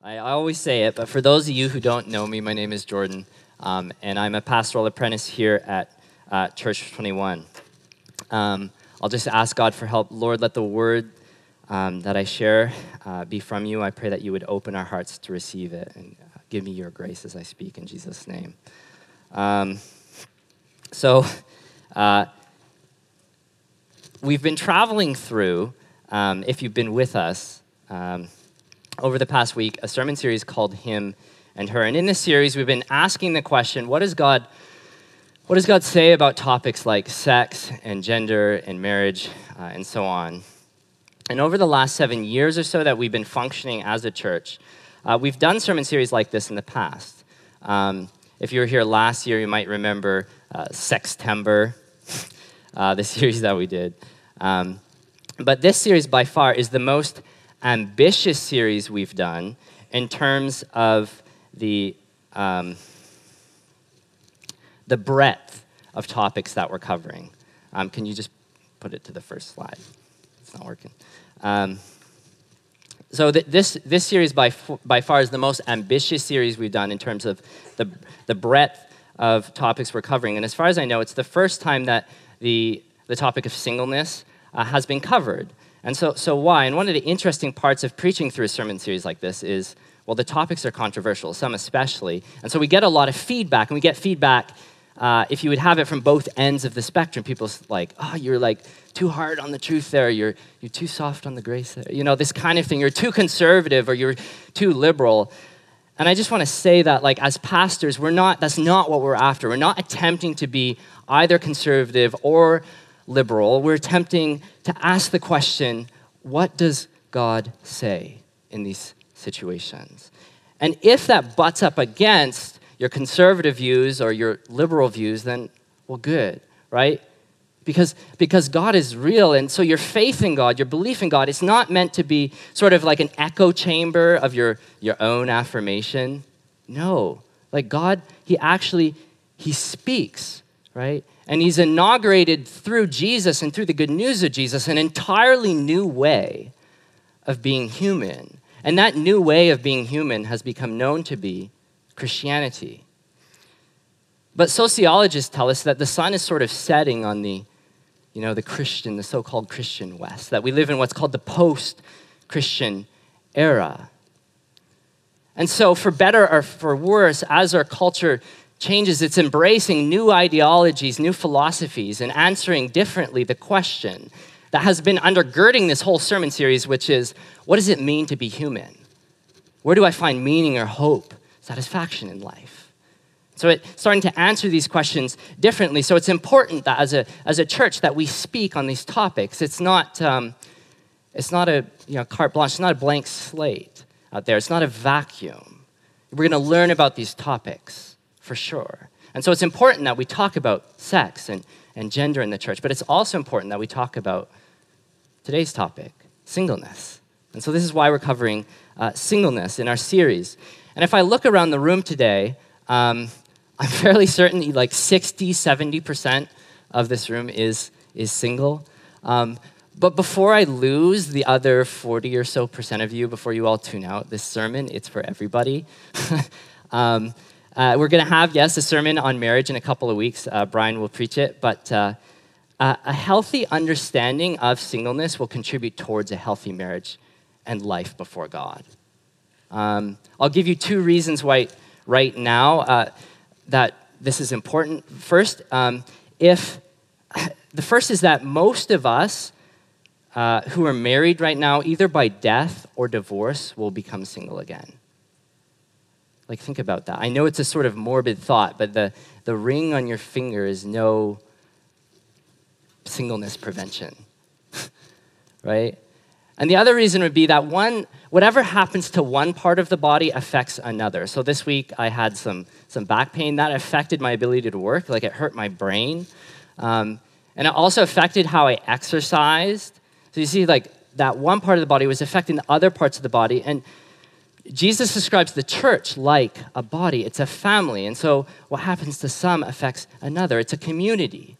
I, always say it, but for those of you who don't know me, my name is Jordan, um, and I'm a pastoral apprentice here at uh, Church 21. Um, I'll just ask God for help. Lord, let the word um, that I share uh, be from you. I pray that you would open our hearts to receive it and uh, give me your grace as I speak in Jesus' name. Um, so, uh, we've been traveling through, um, if you've been with us, um, over the past week, a sermon series called Him and Her. And in this series, we've been asking the question what does God, what does God say about topics like sex and gender and marriage uh, and so on? And over the last seven years or so that we've been functioning as a church, uh, we've done sermon series like this in the past. Um, if you were here last year, you might remember uh, Sextember, uh, the series that we did. Um, but this series, by far, is the most ambitious series we've done in terms of the, um, the breadth of topics that we're covering. Um, can you just put it to the first slide? It's not working. Um, so th- this, this series by, by far is the most ambitious series we've done in terms of the, the breadth of topics we're covering. And as far as I know, it's the first time that the, the topic of singleness uh, has been covered. And so, so why? And one of the interesting parts of preaching through a sermon series like this is, well, the topics are controversial, some especially. And so we get a lot of feedback, and we get feedback uh, if you would have it from both ends of the spectrum. People like, oh, you're like too hard on the truth there. You're, you're too soft on the grace there. You know, this kind of thing. You're too conservative or you're too liberal. And I just want to say that, like, as pastors, we're not, that's not what we're after. We're not attempting to be either conservative or liberal. We're attempting to ask the question what does God say in these situations? And if that butts up against your conservative views or your liberal views, then, well, good, right? Because, because God is real. And so your faith in God, your belief in God, it's not meant to be sort of like an echo chamber of your, your own affirmation. No. Like God, He actually, He speaks, right? And he's inaugurated through Jesus and through the good news of Jesus an entirely new way of being human. And that new way of being human has become known to be Christianity. But sociologists tell us that the sun is sort of setting on the, you know, the Christian, the so-called Christian West, that we live in what's called the post-Christian era. And so, for better or for worse, as our culture changes, it's embracing new ideologies, new philosophies, and answering differently the question that has been undergirding this whole sermon series, which is what does it mean to be human? Where do I find meaning or hope, satisfaction in life? So it's starting to answer these questions differently. So it's important that as a, as a church that we speak on these topics. It's not, um, it's not a you know, carte blanche, it's not a blank slate out there. It's not a vacuum. We're going to learn about these topics for sure. And so it's important that we talk about sex and, and gender in the church, but it's also important that we talk about today's topic singleness. And so this is why we're covering uh, singleness in our series. And if I look around the room today, um, I'm fairly certain like 60, 70% of this room is, is single. Um, but before I lose the other 40 or so percent of you, before you all tune out, this sermon, it's for everybody. um, uh, we're going to have, yes, a sermon on marriage in a couple of weeks. Uh, Brian will preach it, but uh, a healthy understanding of singleness will contribute towards a healthy marriage and life before God. Um, I'll give you two reasons why, right now, uh, that this is important. First, um, if the first is that most of us uh, who are married right now, either by death or divorce, will become single again. Like, think about that. I know it's a sort of morbid thought, but the, the ring on your finger is no singleness prevention, right? And the other reason would be that one, whatever happens to one part of the body affects another. So this week I had some, some back pain that affected my ability to work, like it hurt my brain. Um, and it also affected how I exercised. So you see, like that one part of the body was affecting the other parts of the body. And Jesus describes the church like a body, it's a family. And so what happens to some affects another, it's a community.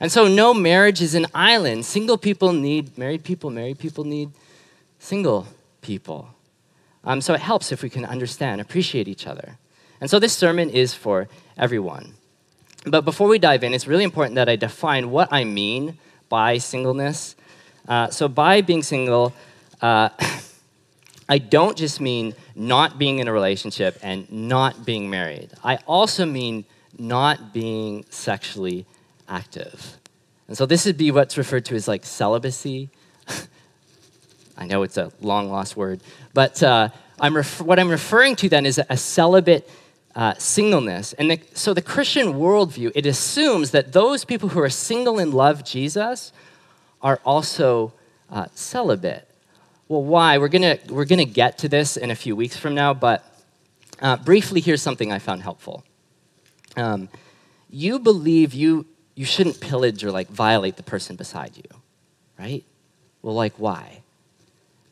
And so no marriage is an island. Single people need married people, married people need single people. Um, so it helps if we can understand, appreciate each other. And so this sermon is for everyone. But before we dive in, it's really important that I define what I mean by singleness. Uh, so, by being single, uh, I don't just mean not being in a relationship and not being married. I also mean not being sexually active. And so this would be what's referred to as like celibacy. I know it's a long lost word, but uh, I'm ref- what I'm referring to then is a, celibate uh, singleness. And the, so the Christian worldview, it assumes that those people who are single and love Jesus are also uh, celibate. Well, why? We're gonna we're gonna get to this in a few weeks from now, but uh, briefly, here's something I found helpful. Um, you believe you you shouldn't pillage or like violate the person beside you, right? Well, like why?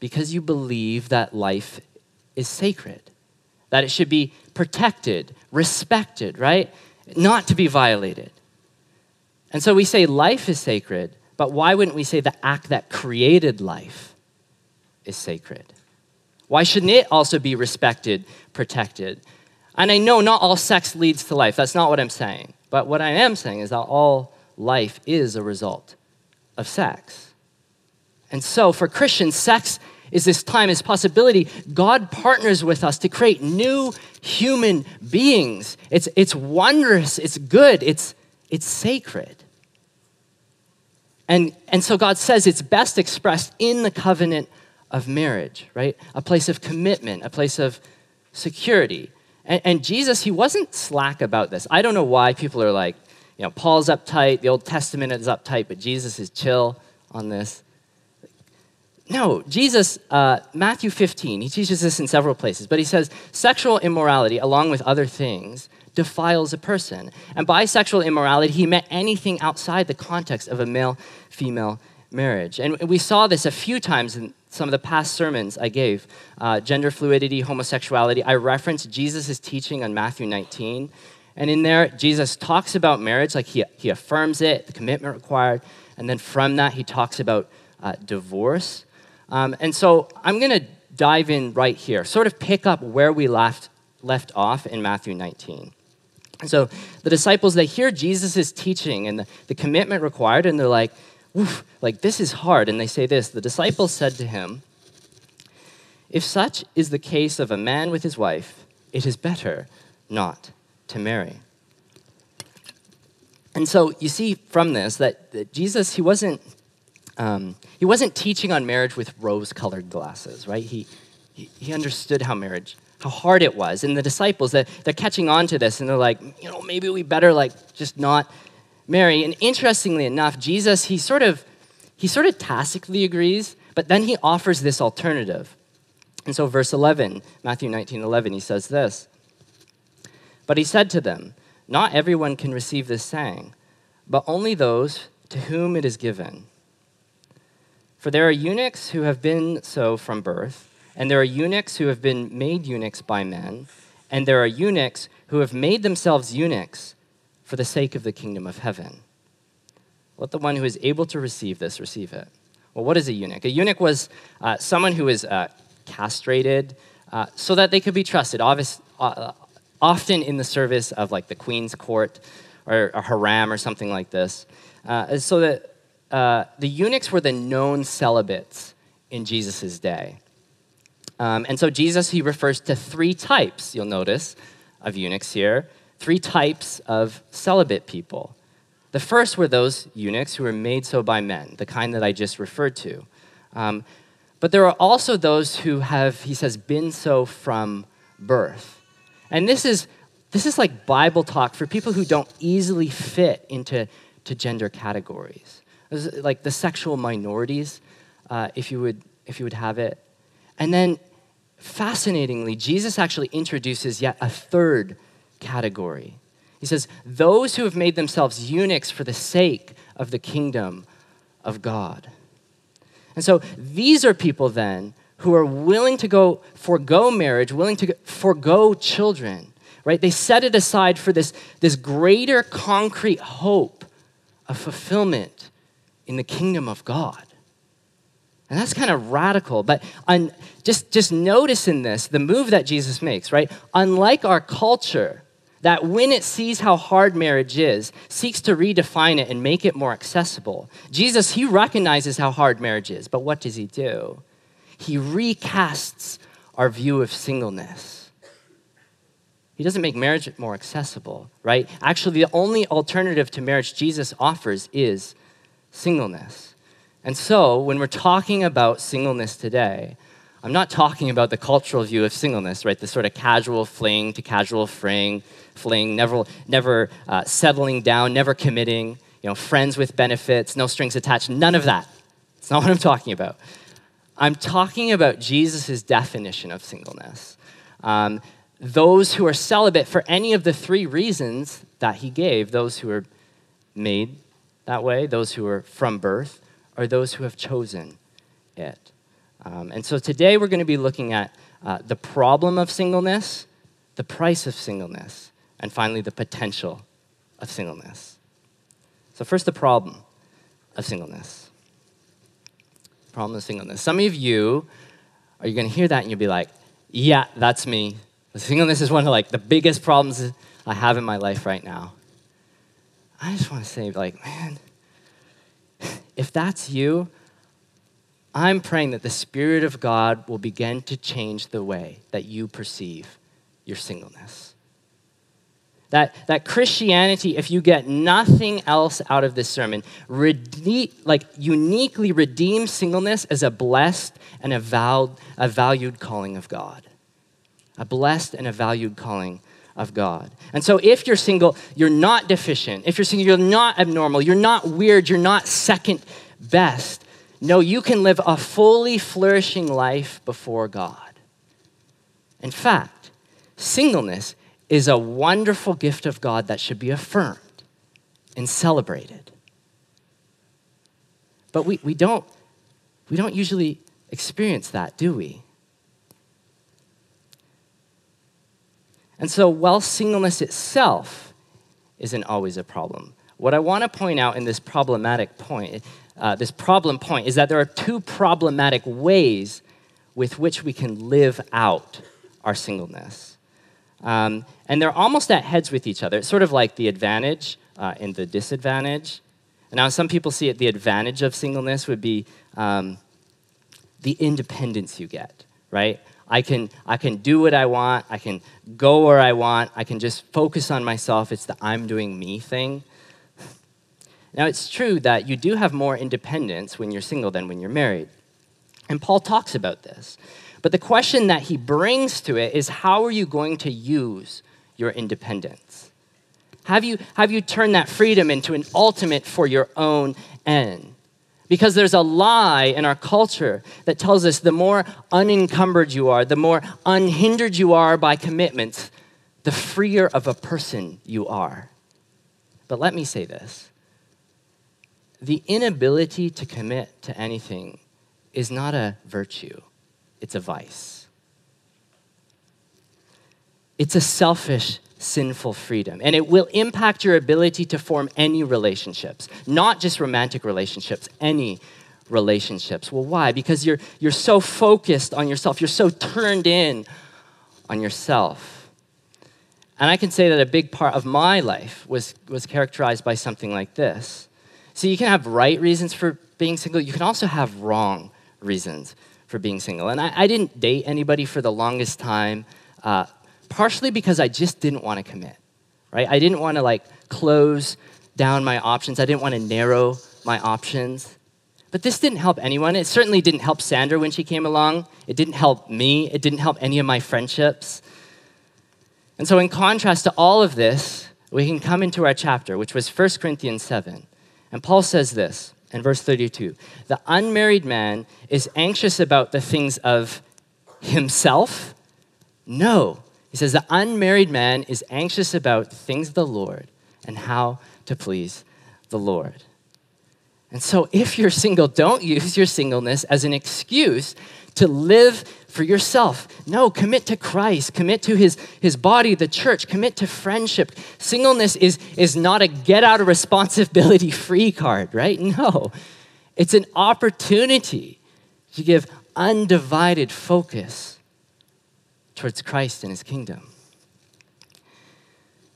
Because you believe that life is sacred, that it should be protected, respected, right? Not to be violated. And so we say life is sacred, but why wouldn't we say the act that created life is sacred? Why shouldn't it also be respected, protected? And I know not all sex leads to life. That's not what I'm saying. But what I am saying is that all life is a result of sex. And so for Christians, sex is this time, this possibility. God partners with us to create new human beings. It's, it's wondrous, it's good, it's, it's sacred. And, and so God says it's best expressed in the covenant of marriage, right? A place of commitment, a place of security. And, and, Jesus, he wasn't slack about this. I don't know why people are like, you know, Paul's uptight, the Old Testament is uptight, but Jesus is chill on this. No, Jesus, uh, Matthew 15, he teaches this in several places, but he says sexual immorality, along with other things, defiles a person. And by sexual immorality, he meant anything outside the context of a male female marriage. And we saw this a few times in some of the past sermons I gave uh, gender fluidity, homosexuality. I referenced Jesus' teaching on Matthew 19. And in there, Jesus talks about marriage, like he, he affirms it, the commitment required. And then from that, he talks about uh, divorce. Um, and so I'm going to dive in right here, sort of pick up where we left, left off in Matthew 19. So the disciples, they hear Jesus' teaching and the, the commitment required, and they're like, Oof, like this is hard. And they say this The disciples said to him, If such is the case of a man with his wife, it is better not to marry. And so you see from this that, that Jesus, he wasn't, um, he wasn't teaching on marriage with rose colored glasses, right? He, he, he understood how marriage, how hard it was. And the disciples, they're, they're catching on to this and they're like, you know, maybe we better like just not marry. And interestingly enough, Jesus, he sort of, he sort of tacitly agrees, but then he offers this alternative. And so, verse 11, Matthew 19 11, he says this But he said to them, Not everyone can receive this saying, but only those to whom it is given. For there are eunuchs who have been so from birth, and there are eunuchs who have been made eunuchs by men, and there are eunuchs who have made themselves eunuchs for the sake of the kingdom of heaven. Let the one who is able to receive this receive it. Well, what is a eunuch? A eunuch was uh, someone who was uh, castrated uh, so that they could be trusted, Obvious, uh, often in the service of like the queen's court or a harem or something like this. Uh, so that uh, the eunuchs were the known celibates in Jesus' day. Um, and so Jesus, he refers to three types, you'll notice, of eunuchs here three types of celibate people. The first were those eunuchs who were made so by men, the kind that I just referred to. Um, but there are also those who have, he says, been so from birth. And this is, this is like Bible talk for people who don't easily fit into to gender categories. Like the sexual minorities, uh, if, you would, if you would have it. And then, fascinatingly, Jesus actually introduces yet a third category. He says, Those who have made themselves eunuchs for the sake of the kingdom of God. And so these are people then who are willing to go forego marriage, willing to forego children, right? They set it aside for this, this greater concrete hope of fulfillment in the kingdom of God. And that's kind of radical. But un, just, just notice in this the move that Jesus makes, right? Unlike our culture, that when it sees how hard marriage is, seeks to redefine it and make it more accessible. Jesus, he recognizes how hard marriage is, but what does he do? He recasts our view of singleness. He doesn't make marriage more accessible, right? Actually, the only alternative to marriage Jesus offers is singleness. And so, when we're talking about singleness today, I'm not talking about the cultural view of singleness, right? The sort of casual fling to casual fling, fling, never, never uh, settling down, never committing, you know, friends with benefits, no strings attached, none of that. It's not what I'm talking about. I'm talking about Jesus' definition of singleness. Um, those who are celibate for any of the three reasons that he gave those who are made that way, those who are from birth, or those who have chosen it. Um, and so today we're going to be looking at uh, the problem of singleness, the price of singleness, and finally the potential of singleness. So, first, the problem of singleness. Problem of singleness. Some of you are you going to hear that and you'll be like, yeah, that's me. Singleness is one of like the biggest problems I have in my life right now. I just want to say, like, man, if that's you, I'm praying that the Spirit of God will begin to change the way that you perceive your singleness. That, that Christianity, if you get nothing else out of this sermon, rede- like uniquely redeems singleness as a blessed and a, val- a valued calling of God. A blessed and a valued calling of God. And so if you're single, you're not deficient. If you're single, you're not abnormal. You're not weird. You're not second best. No, you can live a fully flourishing life before God. In fact, singleness is a wonderful gift of God that should be affirmed and celebrated. But we, we, don't, we don't usually experience that, do we? And so, while singleness itself isn't always a problem, what I want to point out in this problematic point, uh, this problem point, is that there are two problematic ways with which we can live out our singleness. Um, and they're almost at heads with each other. It's sort of like the advantage uh, and the disadvantage. Now, some people see it the advantage of singleness would be um, the independence you get, right? I can, I can do what I want. I can go where I want. I can just focus on myself. It's the I'm doing me thing. Now, it's true that you do have more independence when you're single than when you're married. And Paul talks about this. But the question that he brings to it is how are you going to use your independence? Have you, have you turned that freedom into an ultimate for your own end? Because there's a lie in our culture that tells us the more unencumbered you are, the more unhindered you are by commitments, the freer of a person you are. But let me say this the inability to commit to anything is not a virtue, it's a vice. It's a selfish sinful freedom. And it will impact your ability to form any relationships, not just romantic relationships, any relationships. Well, why? Because you're, you're so focused on yourself, you're so turned in on yourself. And I can say that a big part of my life was, was characterized by something like this. So you can have right reasons for being single, you can also have wrong reasons for being single. And I, I didn't date anybody for the longest time. Uh, partially because I just didn't want to commit, right? I didn't want to like close down my options. I didn't want to narrow my options. But this didn't help anyone. It certainly didn't help Sandra when she came along. It didn't help me. It didn't help any of my friendships. And so, in contrast to all of this, we can come into our chapter, which was 1 Corinthians 7. And Paul says this in verse 32 The unmarried man is anxious about the things of himself? No, he says, The unmarried man is anxious about the things of the Lord and how to please the Lord. And so, if you're single, don't use your singleness as an excuse to live for yourself. No, commit to Christ, commit to his, his body, the church, commit to friendship. Singleness is, is not a get out of responsibility free card, right? No, it's an opportunity to give undivided focus towards Christ and his kingdom.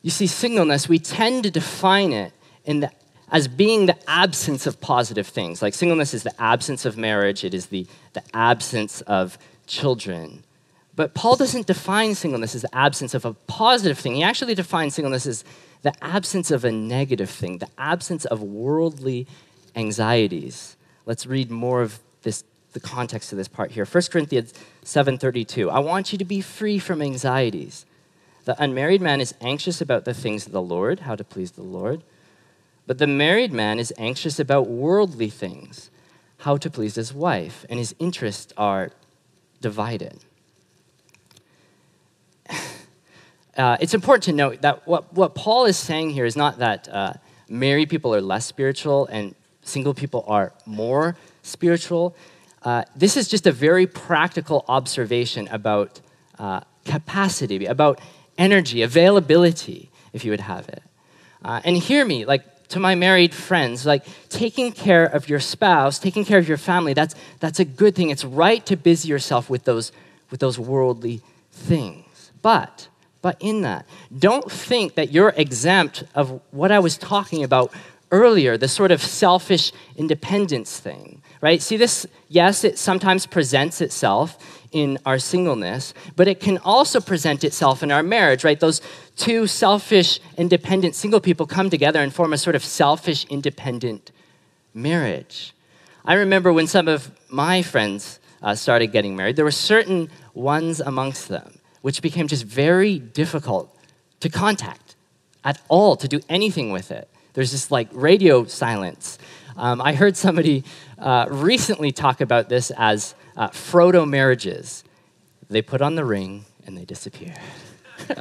You see, singleness, we tend to define it in the, as being the absence of positive things. Like singleness is the absence of marriage, it is the, the absence of children. But Paul doesn't define singleness as the absence of a positive thing. He actually defines singleness as the absence of a negative thing, the absence of worldly anxieties. Let's read more of this, the context of this part here. 1 Corinthians 7:32. I want you to be free from anxieties. The unmarried man is anxious about the things of the Lord, how to please the Lord. But the married man is anxious about worldly things, how to please his wife, and his interests are divided. Uh, it's important to note that what, what Paul is saying here is not that uh, married people are less spiritual and single people are more spiritual. Uh, this is just a very practical observation about uh, capacity, about energy, availability, if you would have it. Uh, and hear me, like to my married friends, like taking care of your spouse, taking care of your family, that's, that's a good thing. It's right to busy yourself with those, with those worldly things. But, but in that, don't think that you're exempt of what I was talking about earlier, the sort of selfish independence thing, right? See, this, yes, it sometimes presents itself in our singleness, but it can also present itself in our marriage, right? Those two selfish, independent single people come together and form a sort of selfish, independent marriage. I remember when some of my friends uh, started getting married, there were certain ones amongst them which became just very difficult to contact at all, to do anything with it. There's this like radio silence. Um, I heard somebody uh, recently talk about this as uh, Frodo marriages. They put on the ring and they disappear.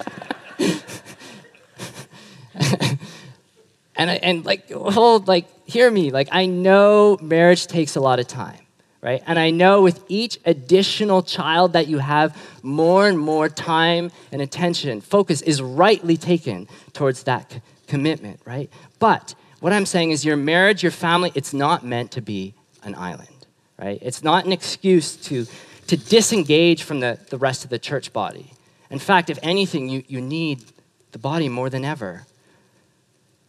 and, and like, hold, like, hear me. Like, I know marriage takes a lot of time, right? And I know with each additional child that you have, more and more time and attention, focus is rightly taken towards that c- commitment, right? But what I'm saying is your marriage, your family, it's not meant to be an island, right? It's not an excuse to, to disengage from the, the rest of the church body. In fact, if anything, you, you need the body more than ever.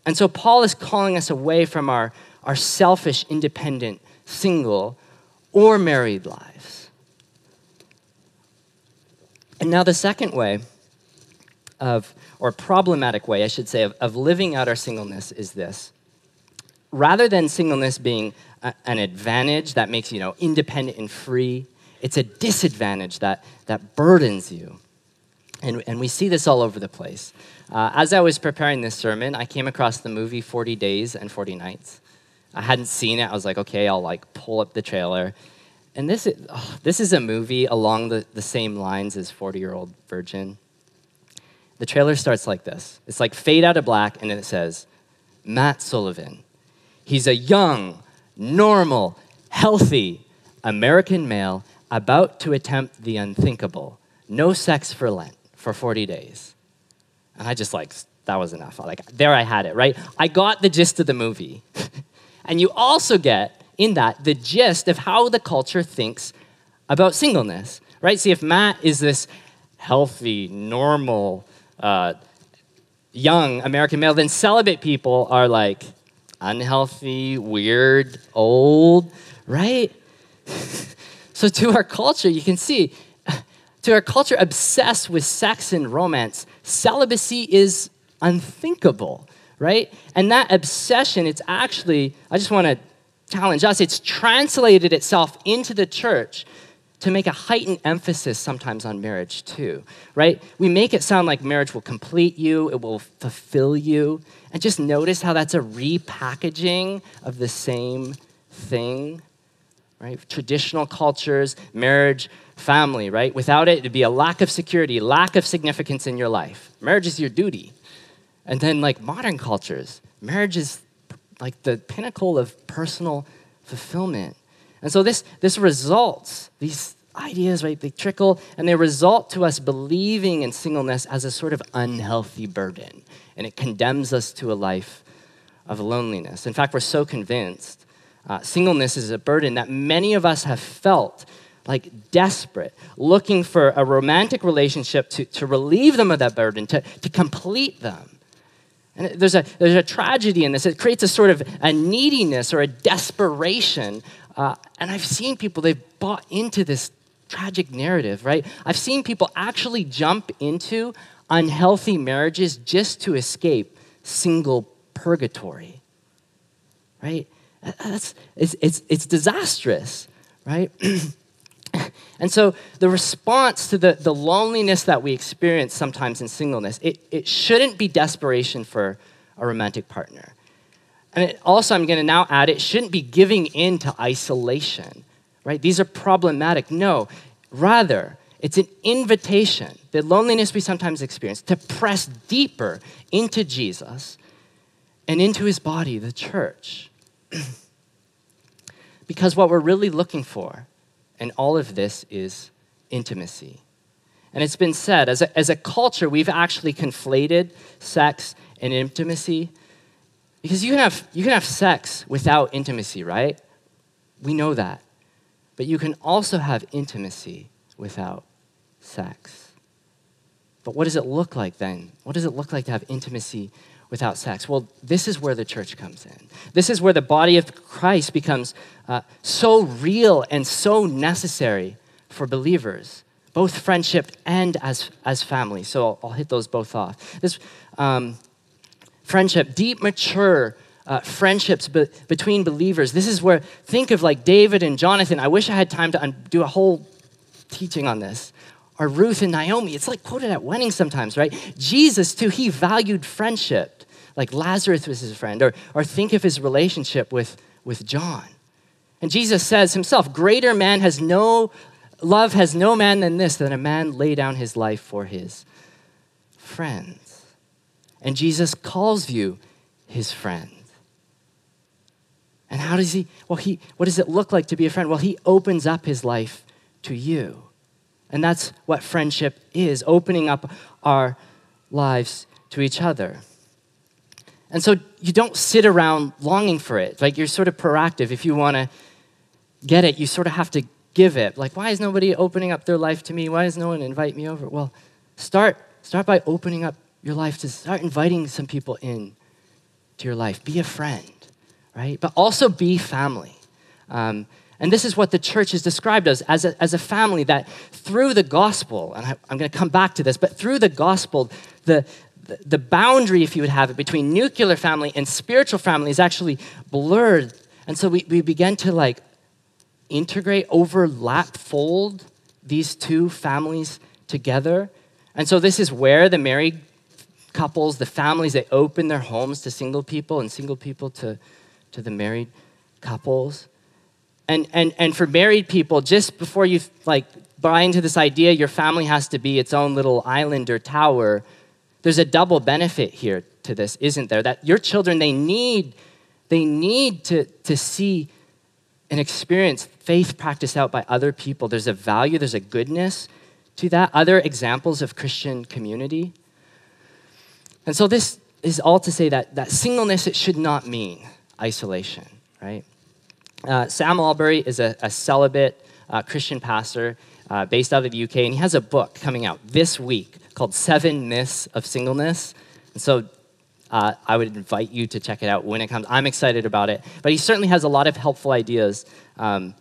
And so Paul is calling us away from our, our selfish, independent, single, or married lives. And now, the second way of, or problematic way, I should say, of, of living out our singleness is this. Rather than singleness being a, an advantage that makes you know, independent and free, it's a disadvantage that, that burdens you. And, and we see this all over the place. Uh, as I was preparing this sermon, I came across the movie 40 Days and 40 Nights. I hadn't seen it. I was like, okay, I'll like pull up the trailer. And this is, oh, this is a movie along the, the same lines as 40 Year Old Virgin. The trailer starts like this it's like fade out of black, and it says, Matt Sullivan. He's a young, normal, healthy American male about to attempt the unthinkable. No sex for Lent for 40 days. And I just like, that was enough. Like, there I had it, right? I got the gist of the movie. and you also get in that the gist of how the culture thinks about singleness, right? See, if Matt is this healthy, normal, uh, young American male, then celibate people are like unhealthy, weird, old, right? so to our culture, you can see, to our culture obsessed with sex and romance, celibacy is unthinkable, right? And that obsession, it's actually, I just want to challenge us, it's translated itself into the church to make a heightened emphasis sometimes on marriage too, right? We make it sound like marriage will complete you, it will fulfill you. And just notice how that's a repackaging of the same thing, right? Traditional cultures, marriage, family, right? Without it, it'd be a lack of security, lack of significance in your life. Marriage is your duty. And then, like modern cultures, marriage is like the pinnacle of personal fulfillment. And so this, this results, these ideas, right, they trickle and they result to us believing in singleness as a sort of unhealthy burden. And it condemns us to a life of loneliness. In fact, we're so convinced uh, singleness is a burden that many of us have felt like desperate, looking for a romantic relationship to, to relieve them of that burden, to, to complete them. And there's a, there's a tragedy in this. It creates a sort of a neediness or a desperation. Uh, and I've seen people, they've bought into this tragic narrative, right? I've seen people actually jump into unhealthy marriages just to escape single purgatory, right? That's, it's, it's, it's disastrous, right? and so the response to the, the loneliness that we experience sometimes in singleness, it, it shouldn't be desperation for a romantic partner. And also, I'm going to now add, it shouldn't be giving in to isolation, right? These are problematic. No, rather, it's an invitation, the loneliness we sometimes experience, to press deeper into Jesus and into his body, the church. because what we're really looking for and all of this is intimacy. And it's been said as a, as a culture, we've actually conflated sex and intimacy because you can, have, you can have sex without intimacy, right? We know that. But you can also have intimacy without sex. But what does it look like then? What does it look like to have intimacy without sex? Well, this is where the church comes in. This is where the body of Christ becomes uh, so real and so necessary for believers, both friendship and as, as family. So I'll, I'll hit those both off. This um, friendship, deep, mature, uh, friendships be- between believers. This is where, think of like David and Jonathan. I wish I had time to un- do a whole teaching on this. Or Ruth and Naomi. It's like quoted at weddings sometimes, right? Jesus, too, he valued friendship like Lazarus was his friend, or, or think of his relationship with, with John. And Jesus says himself, Greater man has no love has no man than this, than a man lay down his life for his friends. And Jesus calls you his friend. And how does he, well, he, what does it look like to be a friend? Well, he opens up his life to you. And that's what friendship is opening up our lives to each other. And so you don't sit around longing for it. Like you're sort of proactive. If you want to get it, you sort of have to give it. Like, why is nobody opening up their life to me? Why does no one invite me over? Well, start, start by opening up your life to start inviting some people in to your life. Be a friend, right? But also be family. Um, and this is what the church is described as, as a, as a family that through the gospel, and I, I'm going to come back to this, but through the gospel, the, the boundary, if you would have it, between nuclear family and spiritual family is actually blurred. And so we, we begin to like integrate, overlap, fold these two families together. And so this is where the married couples, the families, they open their homes to single people and single people to, to the married couples. And, and, and for married people, just before you like buy into this idea your family has to be its own little island or tower, there's a double benefit here to this, isn't there? That your children, they need, they need to, to see and experience faith practiced out by other people. There's a value, there's a goodness to that. Other examples of Christian community. And so this is all to say that, that singleness, it should not mean isolation, right? Uh, Sam Allberry is a, a celibate uh, Christian pastor uh, based out of the UK, and he has a book coming out this week called Seven Myths of Singleness. And so uh, I would invite you to check it out when it comes. I'm excited about it. But he certainly has a lot of helpful ideas um,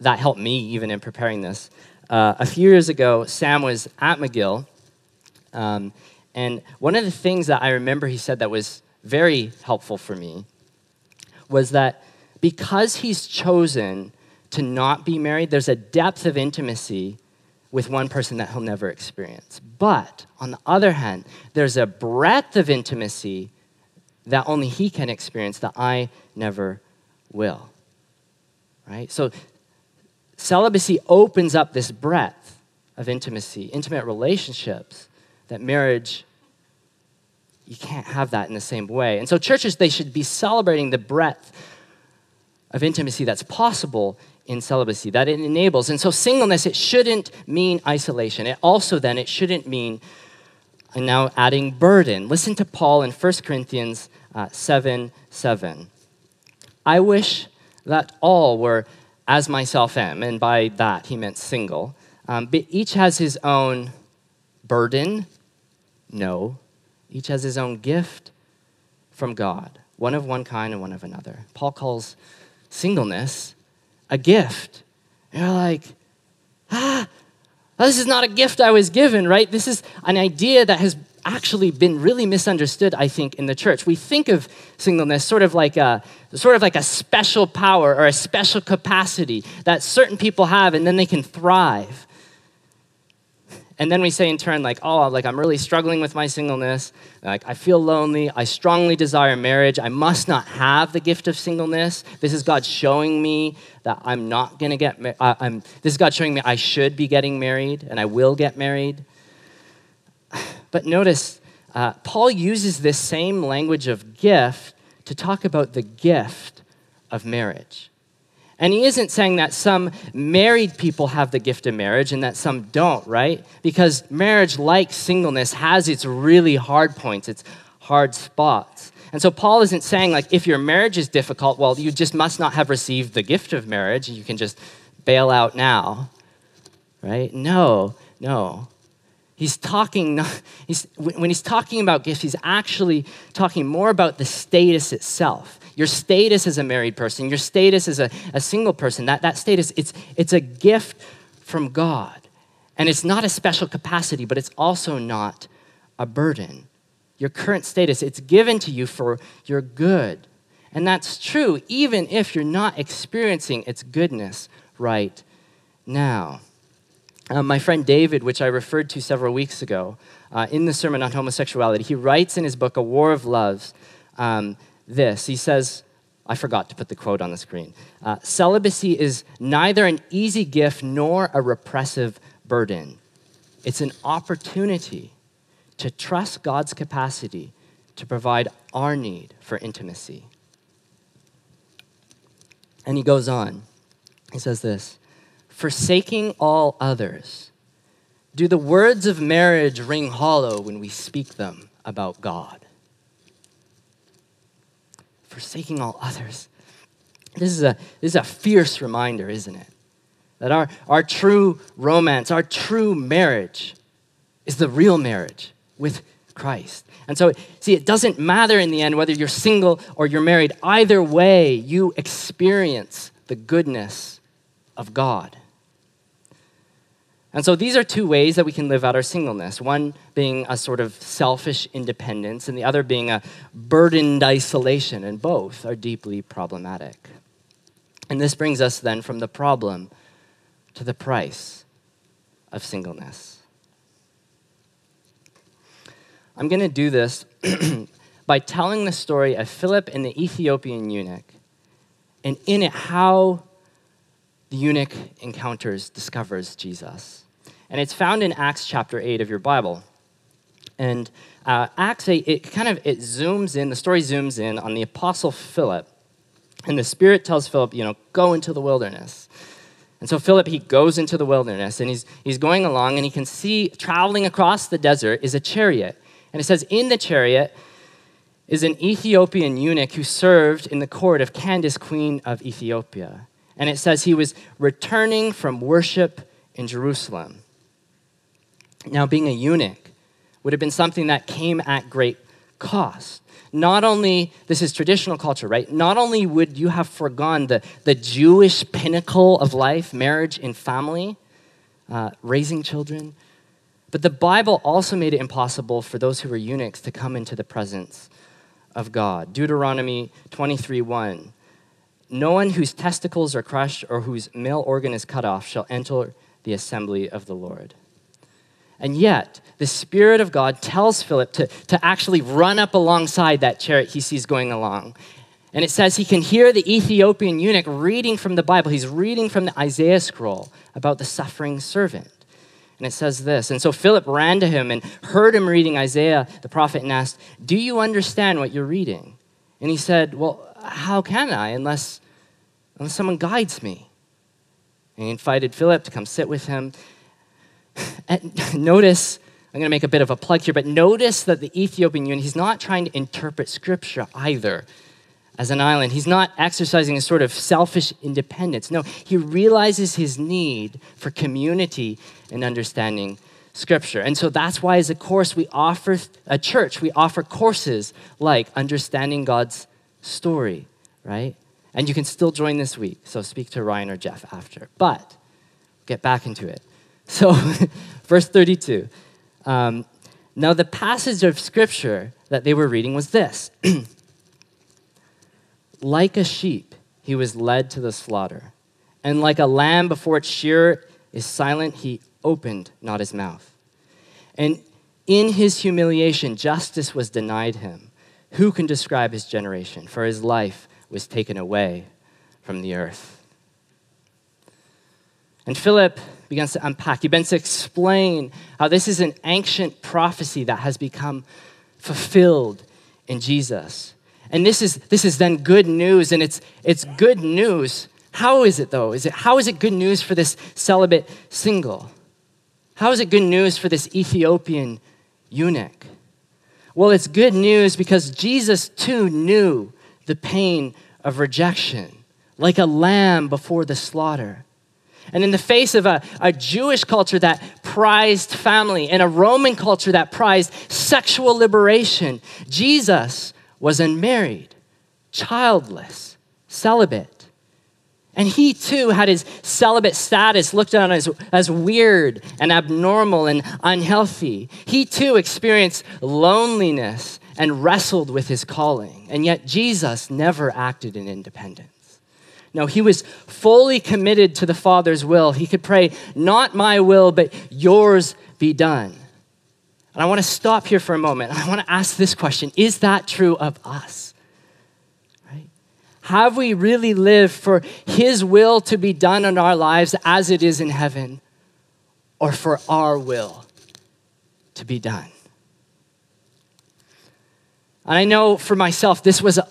that helped me even in preparing this. Uh, a few years ago, Sam was at McGill. Um, and one of the things that I remember he said that was very helpful for me was that because he's chosen to not be married, there's a depth of intimacy with one person that he'll never experience. But on the other hand, there's a breadth of intimacy that only he can experience that I never will. Right? So celibacy opens up this breadth of intimacy, intimate relationships that marriage you can't have that in the same way. And so churches they should be celebrating the breadth of intimacy that's possible in celibacy, that it enables. And so singleness, it shouldn't mean isolation. It also then, it shouldn't mean, and now adding burden. Listen to Paul in 1 Corinthians uh, 7 7. I wish that all were as myself am, and by that he meant single. Um, but each has his own burden? No. Each has his own gift from God, one of one kind and one of another. Paul calls singleness a gift. You're like, ah, this is not a gift I was given, right? This is an idea that has actually been really misunderstood, I think, in the church. We think of singleness sort of like a sort of like a special power or a special capacity that certain people have and then they can thrive. And then we say in turn, like, oh, like I'm really struggling with my singleness. Like I feel lonely. I strongly desire marriage. I must not have the gift of singleness. This is God showing me that I'm not gonna get. married. uh, I'm. This is God showing me I should be getting married, and I will get married. But notice, uh, Paul uses this same language of gift to talk about the gift of marriage. And he isn't saying that some married people have the gift of marriage and that some don't, right? Because marriage, like singleness, has its really hard points, its hard spots. And so Paul isn't saying, like, if your marriage is difficult, well, you just must not have received the gift of marriage. You can just bail out now, right? No, no. He's talking, he's, when he's talking about gifts, he's actually talking more about the status itself. Your status as a married person, your status as a, a single person, that, that status, it's, it's a gift from God. And it's not a special capacity, but it's also not a burden. Your current status, it's given to you for your good. And that's true even if you're not experiencing its goodness right now. Uh, my friend David, which I referred to several weeks ago uh, in the sermon on homosexuality, he writes in his book, A War of Loves, um, this. He says, I forgot to put the quote on the screen. Uh, Celibacy is neither an easy gift nor a repressive burden. It's an opportunity to trust God's capacity to provide our need for intimacy. And he goes on. He says this forsaking all others. Do the words of marriage ring hollow when we speak them about God? Forsaking all others. This is a, this is a fierce reminder, isn't it? That our, our true romance, our true marriage is the real marriage with Christ. And so, see, it doesn't matter in the end whether you're single or you're married. Either way, you experience the goodness of God. And so these are two ways that we can live out our singleness one being a sort of selfish independence, and the other being a burdened isolation, and both are deeply problematic. And this brings us then from the problem to the price of singleness. I'm going to do this by telling the story of Philip and the Ethiopian eunuch, and in it, how the eunuch encounters, discovers Jesus. And it's found in Acts chapter 8 of your Bible. And uh, Acts 8, it kind of, it zooms in, the story zooms in on the apostle Philip. And the Spirit tells Philip, you know, go into the wilderness. And so Philip, he goes into the wilderness and he's, he's going along and he can see traveling across the desert is a chariot. And it says, in the chariot is an Ethiopian eunuch who served in the court of Candace, queen of Ethiopia. And it says he was returning from worship in Jerusalem. Now, being a eunuch would have been something that came at great cost. Not only, this is traditional culture, right? Not only would you have foregone the, the Jewish pinnacle of life, marriage and family, uh, raising children, but the Bible also made it impossible for those who were eunuchs to come into the presence of God. Deuteronomy 23 1 no one whose testicles are crushed or whose male organ is cut off shall enter the assembly of the Lord. And yet, the Spirit of God tells Philip to, to actually run up alongside that chariot he sees going along. And it says he can hear the Ethiopian eunuch reading from the Bible. He's reading from the Isaiah scroll about the suffering servant. And it says this. And so Philip ran to him and heard him reading Isaiah the prophet and asked, Do you understand what you're reading? And he said, Well, how can I unless, unless someone guides me? And he invited Philip to come sit with him. And notice, I'm going to make a bit of a plug here, but notice that the Ethiopian eunuch, he's not trying to interpret scripture either. as an island. He's not exercising a sort of selfish independence. No, he realizes his need for community and understanding Scripture. And so that's why, as a course, we offer a church, we offer courses like Understanding God's Story, right? And you can still join this week. So speak to Ryan or Jeff after. But get back into it. So, verse 32. Um, now, the passage of Scripture that they were reading was this Like a sheep, he was led to the slaughter. And like a lamb before its shearer is silent, he opened not his mouth. And in his humiliation, justice was denied him. Who can describe his generation? For his life was taken away from the earth. And Philip begins to unpack, he begins to explain how this is an ancient prophecy that has become fulfilled in Jesus. And this is, this is then good news, and it's, it's good news. How is it though? Is it, how is it good news for this celibate single? How is it good news for this Ethiopian eunuch? Well, it's good news because Jesus too knew the pain of rejection, like a lamb before the slaughter. And in the face of a, a Jewish culture that prized family and a Roman culture that prized sexual liberation, Jesus was unmarried, childless, celibate. And he too had his celibate status looked on as, as weird and abnormal and unhealthy. He too experienced loneliness and wrestled with his calling. And yet Jesus never acted in independence. No, he was fully committed to the Father's will. He could pray, Not my will, but yours be done. And I want to stop here for a moment. I want to ask this question Is that true of us? Have we really lived for His will to be done in our lives as it is in heaven, or for our will to be done? And I know for myself, this was a,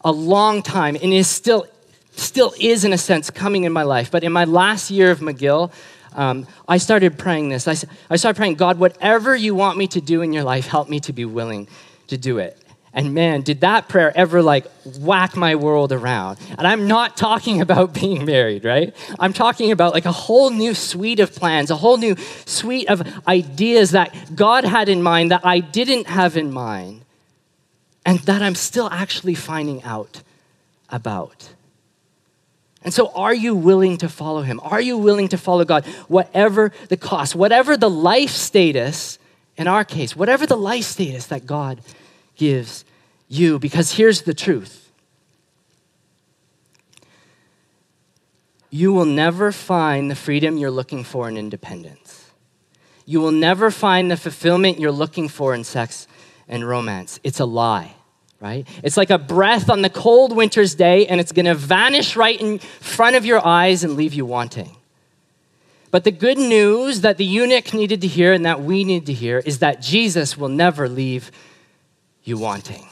a long time and is still, still is, in a sense, coming in my life. But in my last year of McGill, um, I started praying this. I, I started praying, God, whatever you want me to do in your life, help me to be willing to do it. And man, did that prayer ever like whack my world around. And I'm not talking about being married, right? I'm talking about like a whole new suite of plans, a whole new suite of ideas that God had in mind that I didn't have in mind, and that I'm still actually finding out about. And so, are you willing to follow him? Are you willing to follow God, whatever the cost, whatever the life status, in our case, whatever the life status that God gives you. Because here's the truth you will never find the freedom you're looking for in independence. You will never find the fulfillment you're looking for in sex and romance. It's a lie, right? It's like a breath on the cold winter's day, and it's gonna vanish right in front of your eyes and leave you wanting. But the good news that the eunuch needed to hear and that we need to hear is that Jesus will never leave you wanting.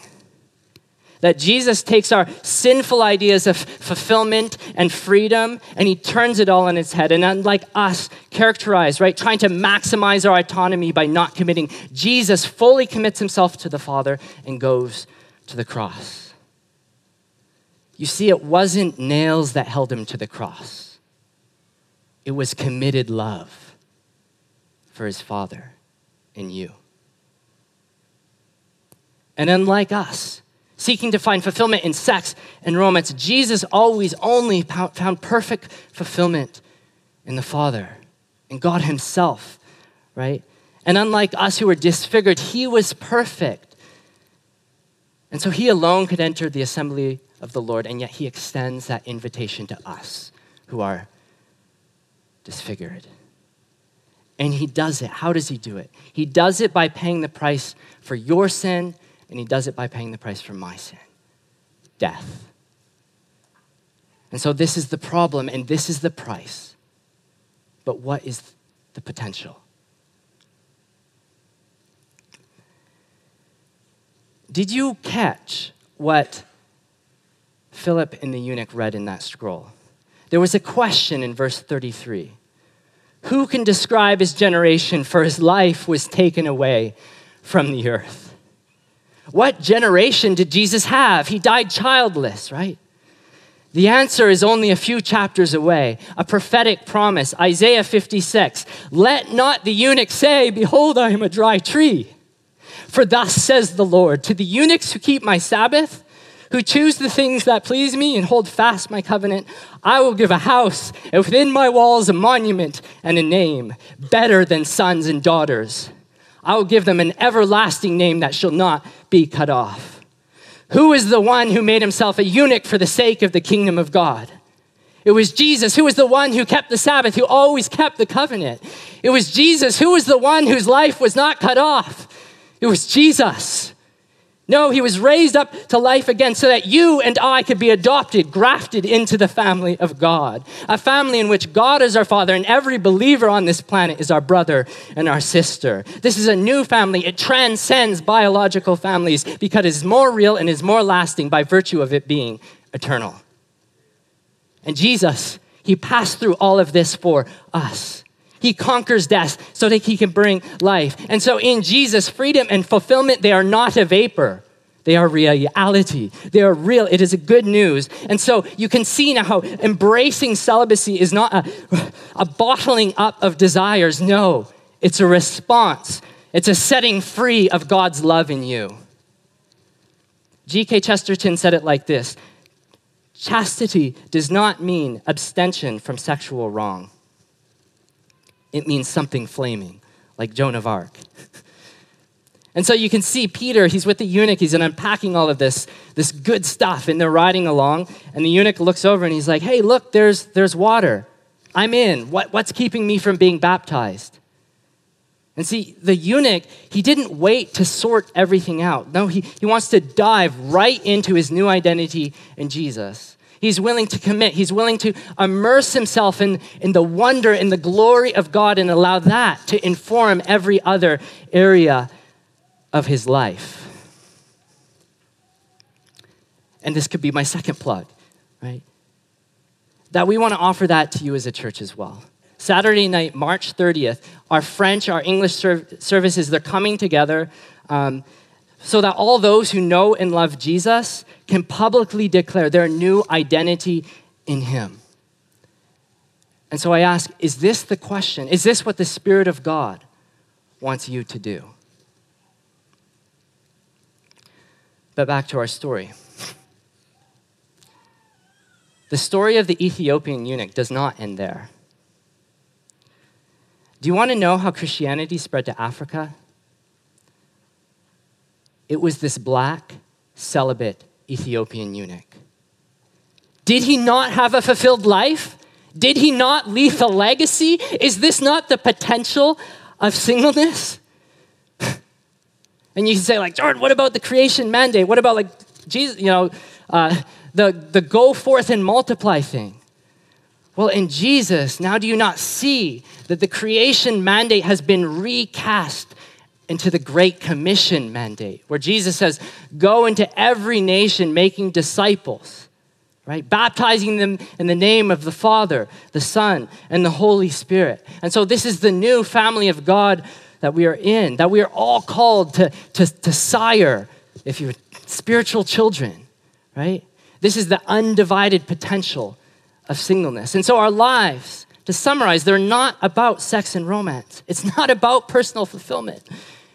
That Jesus takes our sinful ideas of fulfillment and freedom and he turns it all on its head. And unlike us, characterized, right, trying to maximize our autonomy by not committing, Jesus fully commits himself to the Father and goes to the cross. You see, it wasn't nails that held him to the cross, it was committed love for his Father and you. And unlike us, seeking to find fulfillment in sex and romance, Jesus always only found perfect fulfillment in the Father, in God Himself, right? And unlike us who were disfigured, He was perfect. And so He alone could enter the assembly of the Lord, and yet He extends that invitation to us who are disfigured. And He does it. How does He do it? He does it by paying the price for your sin and he does it by paying the price for my sin death. And so, this is the problem, and this is the price. But what is the potential? Did you catch what Philip and the eunuch read in that scroll? There was a question in verse 33 Who can describe his generation, for his life was taken away from the earth? What generation did Jesus have? He died childless, right? The answer is only a few chapters away, a prophetic promise. Isaiah 56 Let not the eunuch say, Behold, I am a dry tree. For thus says the Lord to the eunuchs who keep my Sabbath, who choose the things that please me and hold fast my covenant, I will give a house, and within my walls a monument and a name, better than sons and daughters. I will give them an everlasting name that shall not be cut off. Who is the one who made himself a eunuch for the sake of the kingdom of God? It was Jesus who was the one who kept the Sabbath, who always kept the covenant. It was Jesus who was the one whose life was not cut off. It was Jesus. No, he was raised up to life again so that you and I could be adopted, grafted into the family of God. A family in which God is our father and every believer on this planet is our brother and our sister. This is a new family. It transcends biological families because it is more real and is more lasting by virtue of it being eternal. And Jesus, he passed through all of this for us. He conquers death so that he can bring life. And so in Jesus, freedom and fulfillment, they are not a vapor. They are reality. They are real. It is a good news. And so you can see now how embracing celibacy is not a, a bottling up of desires. No, it's a response. It's a setting free of God's love in you. G.K. Chesterton said it like this Chastity does not mean abstention from sexual wrong it means something flaming, like Joan of Arc. and so you can see Peter, he's with the eunuch, he's unpacking all of this, this good stuff, and they're riding along. And the eunuch looks over and he's like, hey, look, there's, there's water. I'm in. What, what's keeping me from being baptized? And see, the eunuch, he didn't wait to sort everything out. No, he, he wants to dive right into his new identity in Jesus. He's willing to commit. He's willing to immerse himself in, in the wonder and the glory of God and allow that to inform every other area of his life. And this could be my second plug, right? That we want to offer that to you as a church as well. Saturday night, March 30th, our French, our English services, they're coming together. Um, so that all those who know and love Jesus can publicly declare their new identity in Him. And so I ask, is this the question? Is this what the Spirit of God wants you to do? But back to our story. The story of the Ethiopian eunuch does not end there. Do you want to know how Christianity spread to Africa? It was this black, celibate Ethiopian eunuch. Did he not have a fulfilled life? Did he not leave a legacy? Is this not the potential of singleness? and you can say, like, Jordan, what about the creation mandate? What about, like, Jesus, you know, uh, the, the go forth and multiply thing? Well, in Jesus, now do you not see that the creation mandate has been recast into the Great Commission mandate, where Jesus says, Go into every nation making disciples, right? Baptizing them in the name of the Father, the Son, and the Holy Spirit. And so, this is the new family of God that we are in, that we are all called to, to, to sire, if you're spiritual children, right? This is the undivided potential of singleness. And so, our lives, to summarize, they're not about sex and romance. It's not about personal fulfillment.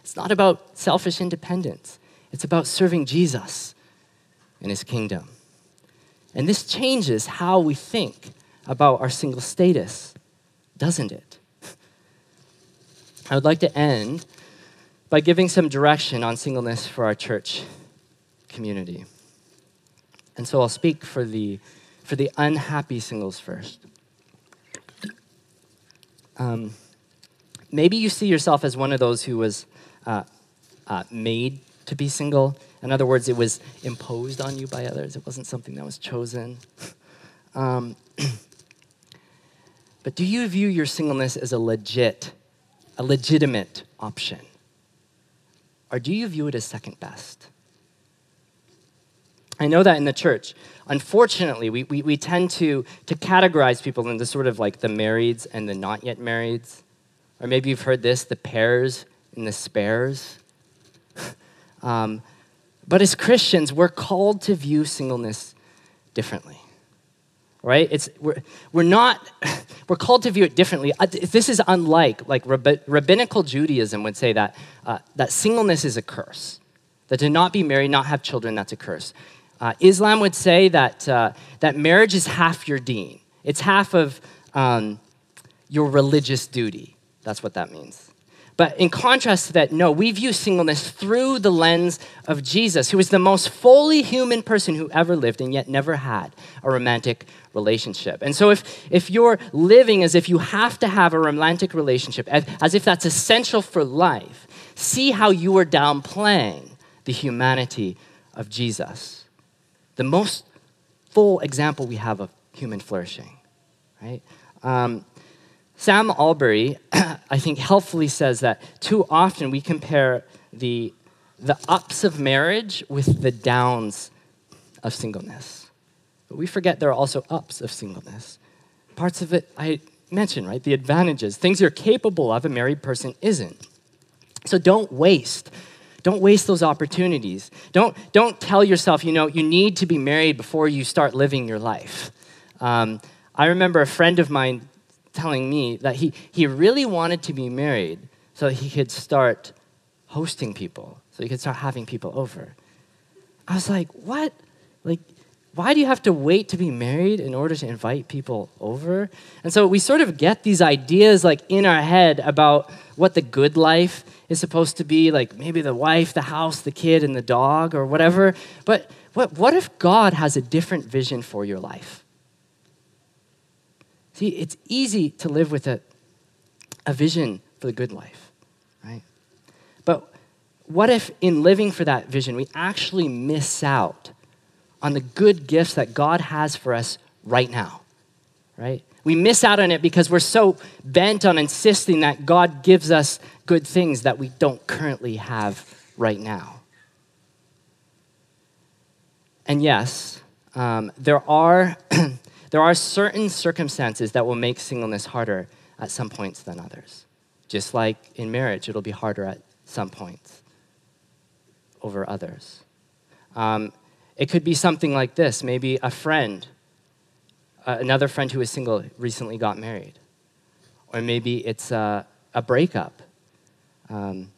It's not about selfish independence, it's about serving Jesus and his kingdom. And this changes how we think about our single status, doesn't it? I would like to end by giving some direction on singleness for our church community. And so I'll speak for the, for the unhappy singles first. Um, maybe you see yourself as one of those who was uh, uh, made to be single. In other words, it was imposed on you by others, it wasn't something that was chosen. Um, but do you view your singleness as a legit, a legitimate option? Or do you view it as second best? I know that in the church, unfortunately, we, we, we tend to, to categorize people into sort of like the marrieds and the not yet marrieds. Or maybe you've heard this the pairs and the spares. um, But as Christians, we're called to view singleness differently. Right? It's, we're, we're not, we're called to view it differently. Uh, this is unlike, like rabbinical Judaism would say that, uh, that singleness is a curse. That to not be married, not have children, that's a curse. Uh, Islam would say that, uh, that marriage is half your deen. It's half of um, your religious duty. That's what that means. But in contrast to that, no, we view singleness through the lens of Jesus, who was the most fully human person who ever lived and yet never had a romantic relationship. And so if, if you're living as if you have to have a romantic relationship, as, as if that's essential for life, see how you are downplaying the humanity of Jesus. The most full example we have of human flourishing, right? Um, Sam Allberry, I think, helpfully says that too often we compare the, the ups of marriage with the downs of singleness. But we forget there are also ups of singleness. Parts of it I mentioned, right? The advantages, things you're capable of, a married person isn't. So don't waste. Don't waste those opportunities. Don't, don't tell yourself, you know, you need to be married before you start living your life. Um, I remember a friend of mine telling me that he, he really wanted to be married so he could start hosting people, so he could start having people over. I was like, what? Like, why do you have to wait to be married in order to invite people over? And so we sort of get these ideas like in our head about what the good life is supposed to be, like maybe the wife, the house, the kid, and the dog, or whatever. But what, what if God has a different vision for your life? See, it's easy to live with a, a vision for the good life, right? But what if in living for that vision, we actually miss out on the good gifts that God has for us right now, right? We miss out on it because we're so bent on insisting that God gives us good things that we don't currently have right now. And yes, um, there are There are certain circumstances that will make singleness harder at some points than others. Just like in marriage, it'll be harder at some points over others. Um, it could be something like this maybe a friend, uh, another friend who is single recently got married. Or maybe it's a, a breakup. Um,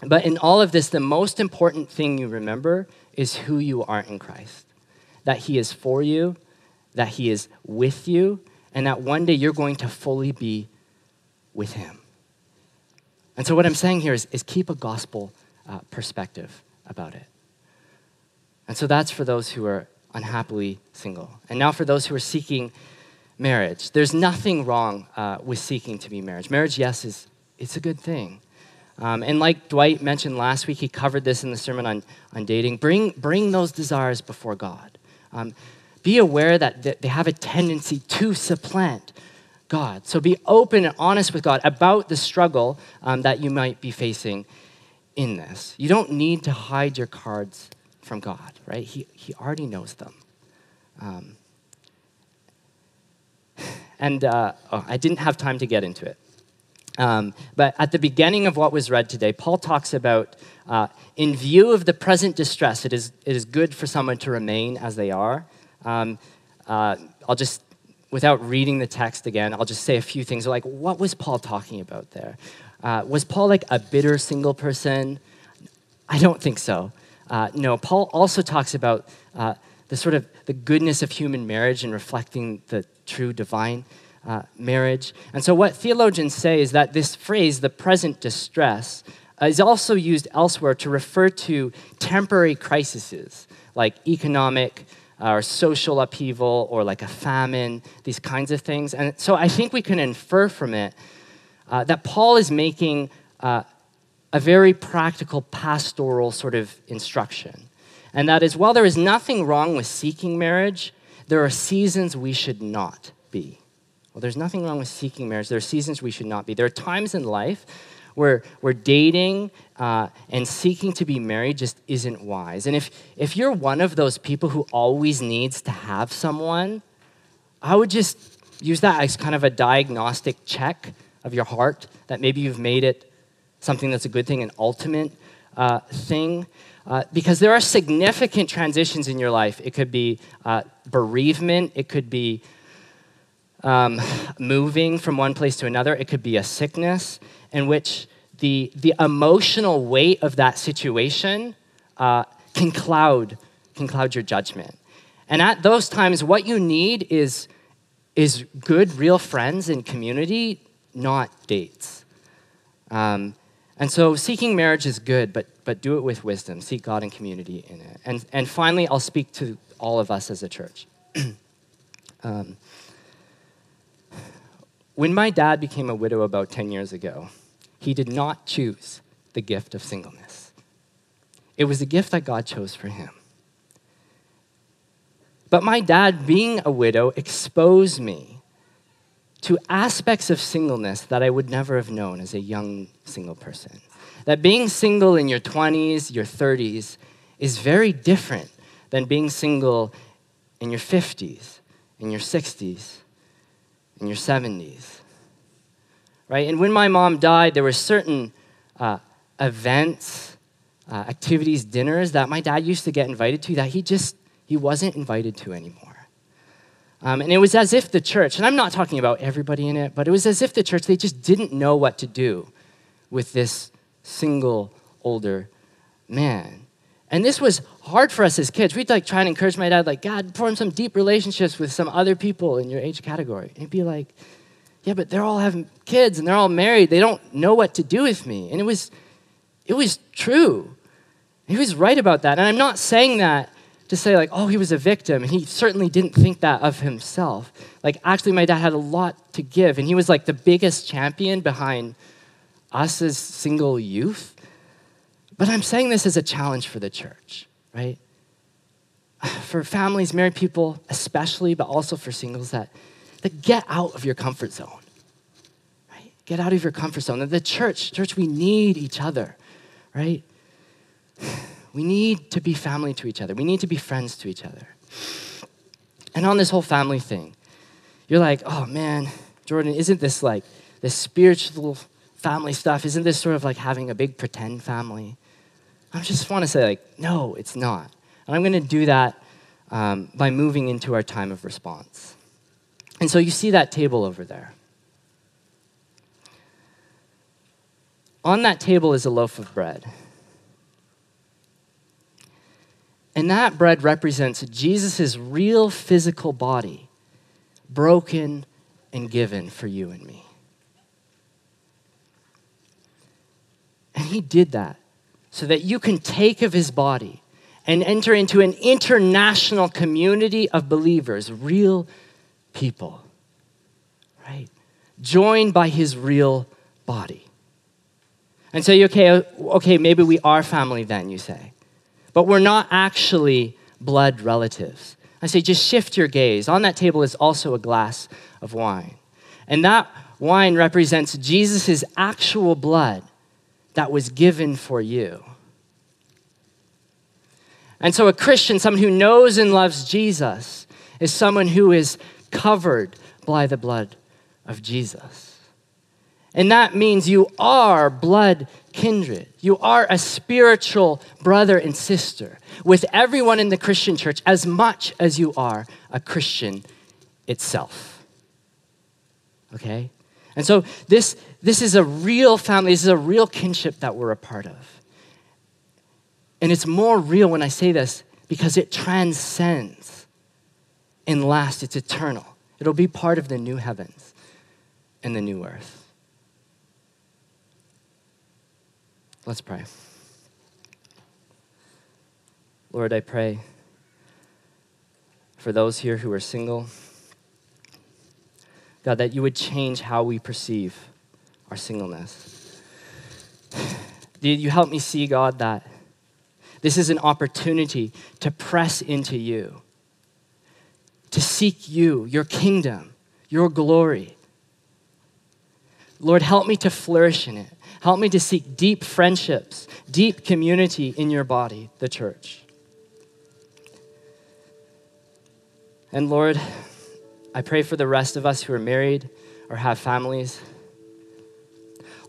but in all of this, the most important thing you remember is who you are in Christ. That He is for you, that He is with you, and that one day you're going to fully be with Him. And so, what I'm saying here is, is keep a gospel uh, perspective about it. And so, that's for those who are unhappily single. And now, for those who are seeking marriage, there's nothing wrong uh, with seeking to be married. Marriage, yes, is it's a good thing. Um, and like Dwight mentioned last week, he covered this in the sermon on, on dating. Bring, bring those desires before God. Um, be aware that they have a tendency to supplant God. So be open and honest with God about the struggle um, that you might be facing in this. You don't need to hide your cards from God, right? He, he already knows them. Um, and uh, oh, I didn't have time to get into it. Um, but at the beginning of what was read today, Paul talks about uh, in view of the present distress, it is, it is good for someone to remain as they are. Um, uh, I'll just, without reading the text again, I'll just say a few things like, what was Paul talking about there? Uh, was Paul like a bitter single person? I don't think so. Uh, no, Paul also talks about uh, the sort of the goodness of human marriage and reflecting the true divine uh, marriage. And so, what theologians say is that this phrase, the present distress, uh, is also used elsewhere to refer to temporary crises like economic, or social upheaval or like a famine, these kinds of things. And so I think we can infer from it uh, that Paul is making uh, a very practical pastoral sort of instruction. And that is, while there is nothing wrong with seeking marriage, there are seasons we should not be. Well, there's nothing wrong with seeking marriage. There are seasons we should not be. There are times in life where, where dating uh, and seeking to be married just isn't wise. And if, if you're one of those people who always needs to have someone, I would just use that as kind of a diagnostic check of your heart that maybe you've made it something that's a good thing, an ultimate uh, thing. Uh, because there are significant transitions in your life. It could be uh, bereavement, it could be um, moving from one place to another, it could be a sickness in which the, the emotional weight of that situation uh, can, cloud, can cloud your judgment. And at those times, what you need is, is good, real friends and community, not dates. Um, and so seeking marriage is good, but, but do it with wisdom. Seek God and community in it. And, and finally, I'll speak to all of us as a church. um, when my dad became a widow about 10 years ago, he did not choose the gift of singleness. It was a gift that God chose for him. But my dad, being a widow, exposed me to aspects of singleness that I would never have known as a young single person. That being single in your 20s, your 30s, is very different than being single in your 50s, in your 60s, in your 70s. Right? And when my mom died, there were certain uh, events, uh, activities, dinners that my dad used to get invited to that he just he wasn't invited to anymore. Um, and it was as if the church, and I'm not talking about everybody in it, but it was as if the church, they just didn't know what to do with this single older man. And this was hard for us as kids. We'd like try and encourage my dad, like, God, form some deep relationships with some other people in your age category. And he'd be like, yeah, but they're all having kids and they're all married. They don't know what to do with me. And it was, it was true. He was right about that. And I'm not saying that to say like, oh, he was a victim, and he certainly didn't think that of himself. Like, actually, my dad had a lot to give, and he was like the biggest champion behind us as single youth. But I'm saying this as a challenge for the church, right? For families, married people, especially, but also for singles, that, that get out of your comfort zone. Right? Get out of your comfort zone. The church, church, we need each other, right? We need to be family to each other. We need to be friends to each other. And on this whole family thing, you're like, oh man, Jordan, isn't this like this spiritual family stuff? Isn't this sort of like having a big pretend family? I just want to say, like, no, it's not. And I'm going to do that um, by moving into our time of response. And so you see that table over there. On that table is a loaf of bread. And that bread represents Jesus' real physical body, broken and given for you and me. And he did that so that you can take of his body and enter into an international community of believers, real people, right? Joined by his real body. And so you okay, okay, maybe we are family then, you say but we're not actually blood relatives. I say, just shift your gaze. On that table is also a glass of wine. And that wine represents Jesus' actual blood that was given for you. And so, a Christian, someone who knows and loves Jesus, is someone who is covered by the blood of Jesus. And that means you are blood kindred. You are a spiritual brother and sister with everyone in the Christian church as much as you are a Christian itself. Okay? And so this, this is a real family, this is a real kinship that we're a part of. And it's more real when I say this because it transcends and lasts, it's eternal. It'll be part of the new heavens and the new earth. Let's pray. Lord, I pray for those here who are single. God, that you would change how we perceive our singleness. Did you help me see, God, that this is an opportunity to press into you, to seek you, your kingdom, your glory. Lord, help me to flourish in it. Help me to seek deep friendships, deep community in your body, the church. And Lord, I pray for the rest of us who are married or have families.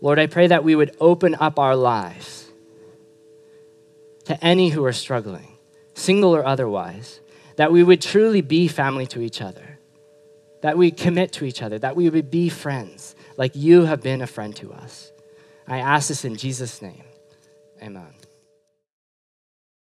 Lord, I pray that we would open up our lives to any who are struggling, single or otherwise, that we would truly be family to each other, that we commit to each other, that we would be friends like you have been a friend to us. I ask this in Jesus' name. Amen.